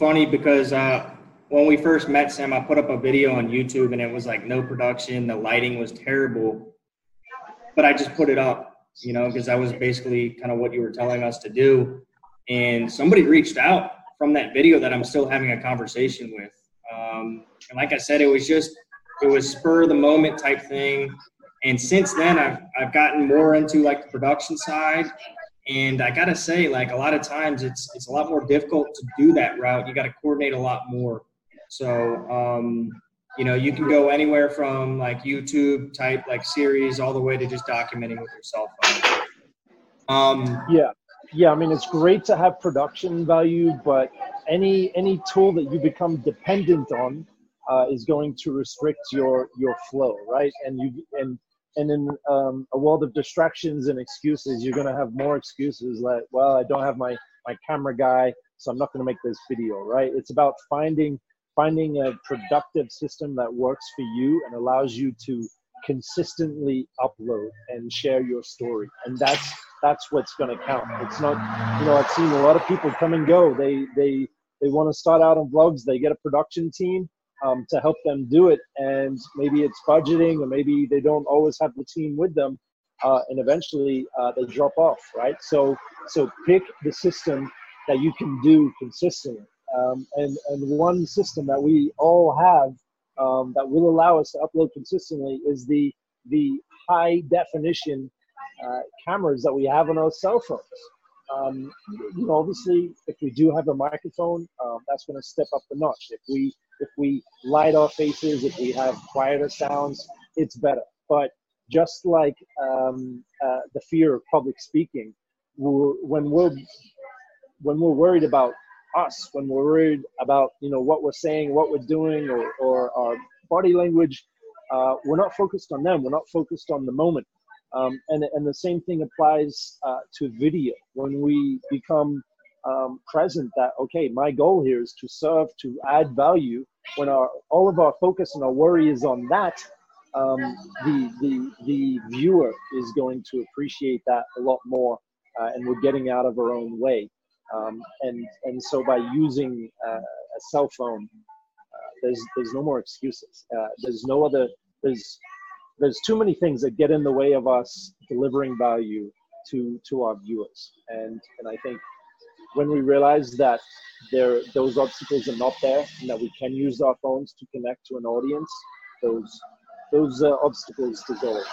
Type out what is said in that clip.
funny because uh, when we first met Sam, I put up a video on YouTube and it was like no production, the lighting was terrible, but I just put it up, you know, because that was basically kind of what you were telling us to do. And somebody reached out from that video that I'm still having a conversation with. Um, and like I said, it was just it was spur of the moment type thing. And since then, I've I've gotten more into like the production side. And I gotta say, like a lot of times, it's it's a lot more difficult to do that route. You got to coordinate a lot more. So, um, you know, you can go anywhere from like YouTube type like series all the way to just documenting with your cell phone. Um, yeah, yeah. I mean, it's great to have production value, but any any tool that you become dependent on uh, is going to restrict your your flow, right? And you and and in um, a world of distractions and excuses, you're going to have more excuses like, well, I don't have my my camera guy, so I'm not going to make this video, right? It's about finding finding a productive system that works for you and allows you to consistently upload and share your story. And that's that's what's going to count. It's not you know i've seen a lot of people come and go. They they they want to start out on vlogs. They get a production team um, to help them do it and maybe it's budgeting or maybe they don't always have the team with them uh, and eventually uh, they drop off right so so pick the system that you can do consistently um, and, and one system that we all have um, that will allow us to upload consistently is the, the high definition uh, cameras that we have on our cell phones. Um, you know, obviously, if we do have a microphone, um, that's going to step up the notch. If we if we light our faces, if we have quieter sounds, it's better. But just like um, uh, the fear of public speaking, we're, when we're when we're worried about us when we're worried about you know what we're saying, what we're doing, or, or our body language. Uh, we're not focused on them. We're not focused on the moment. Um, and and the same thing applies uh, to video. When we become um, present, that okay, my goal here is to serve, to add value. When our all of our focus and our worry is on that, um, the the the viewer is going to appreciate that a lot more, uh, and we're getting out of our own way. Um, and and so by using uh, a cell phone, uh, there's there's no more excuses. Uh, there's no other. There's there's too many things that get in the way of us delivering value to to our viewers. And and I think when we realize that there those obstacles are not there and that we can use our phones to connect to an audience, those those uh, obstacles dissolve.